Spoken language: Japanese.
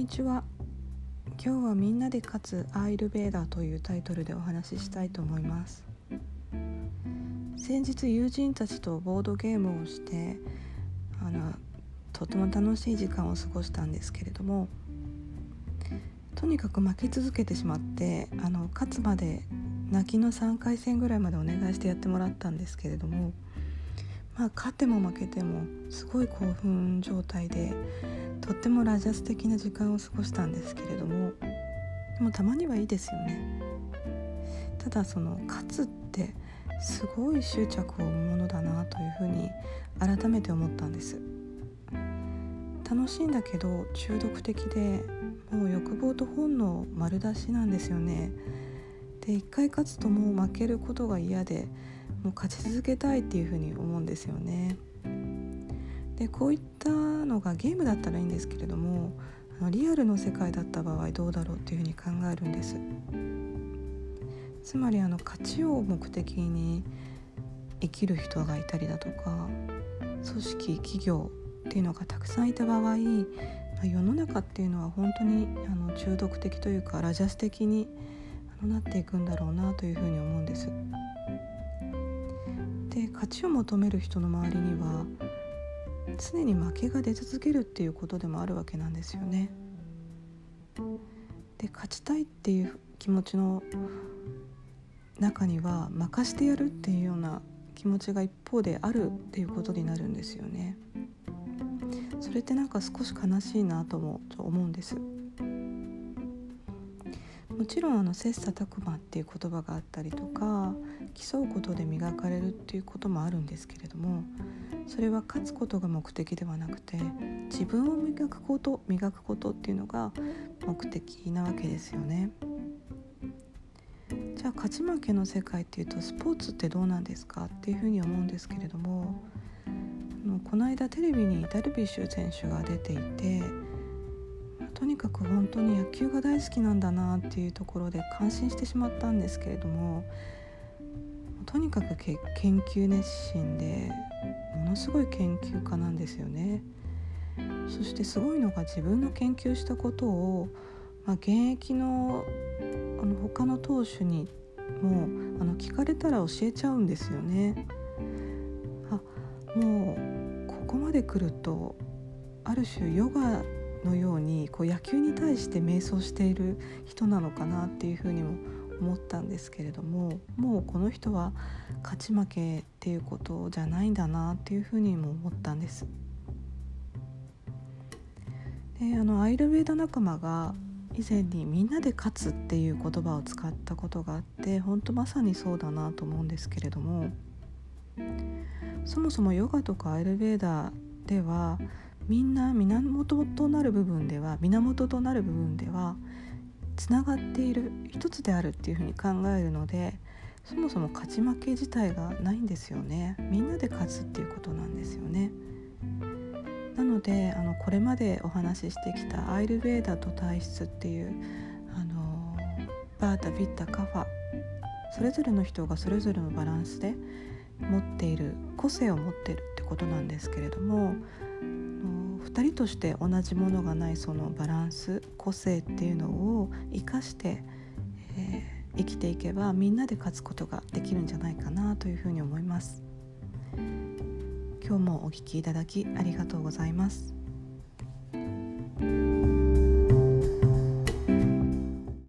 にちは。今日はみんなで勝つアイルベーダーというタイトルでお話ししたいと思います。先日友人たちとボードゲームをしてあのとても楽しい時間を過ごしたんですけれどもとにかく負け続けてしまってあの勝つまで泣きの3回戦ぐらいまでお願いしてやってもらったんですけれどもまあ勝っても負けてもすごい興奮状態でとってもラジャス的な時間を過ごしたんですけれどもでもたまにはいいですよね。ただその勝つってすごい執着を生むものだなというふうに改めて思ったんです。楽しいんだけど中毒的でもう欲望と本能丸出しなんですよね。で一回勝つともう負けることが嫌でもう勝ち続けたいっていうふうに思うんですよね。でこういったのがゲームだったらいいんですけれどもリアルの世界だった場合どうだろうっていうふうに考えるんですつまりあの勝ちを目的に生きる人がいたりだとか組織企業っていうのがたくさんいた場合世の中っていうのは本当にあの中毒的というかラジャス的になっていくんだろうなというふうに思うんです。で勝ちを求める人の周りには常に負けが出続けるっていうことでもあるわけなんですよね。で勝ちたいっていう気持ちの中には任してやるっていうような気持ちが一方であるっていうことになるんですよね。それってなんか少し悲しいなとも思うんです。もちろんあの切磋琢磨っていう言葉があったりとか競うことで磨かれるっていうこともあるんですけれどもそれは勝つことが目的ではなくて自分を磨くこと磨くことっていうのが目的なわけですよね。じゃあ勝ち負けの世界っていうとスポーツってどうなんですかっていうふうに思うんですけれどもこの間テレビにダルビッシュ選手が出ていてかく本当に野球が大好きなんだなっていうところで感心してしまったんですけれどもとにかく研究熱心でものすごい研究家なんですよね。そしてすごいのが自分の研究したことを、まあ、現役のあの他の投手にもあの聞かれたら教えちゃうんですよね。あもうここまで来るとある種ヨガのようにこう野球に対して瞑想している人なのかなっていうふうにも思ったんですけれどももうこの人は勝ち負けっていうことじゃないんだなっていうふうにも思ったんです。であのアイルベーダ仲間が以前に「みんなで勝つ」っていう言葉を使ったことがあって本当まさにそうだなと思うんですけれどもそもそもヨガとかアイルベーダではみんな源となる部分では源となる部分ではつながっている一つであるっていうふうに考えるのでそもそも勝ち負け自体がないんですよね。みんなで勝つっていうことなんですよね。なのであのこれまでお話ししてきたアイルベーダと体質っていうあのバータビッタカファそれぞれの人がそれぞれのバランスで持っている個性を持ってるってことなんですけれども2人として同じものがないそのバランス個性っていうのを生かして、えー、生きていけばみんなで勝つことができるんじゃないかなというふうに思います。今日もお聴きいただきありがとうございます。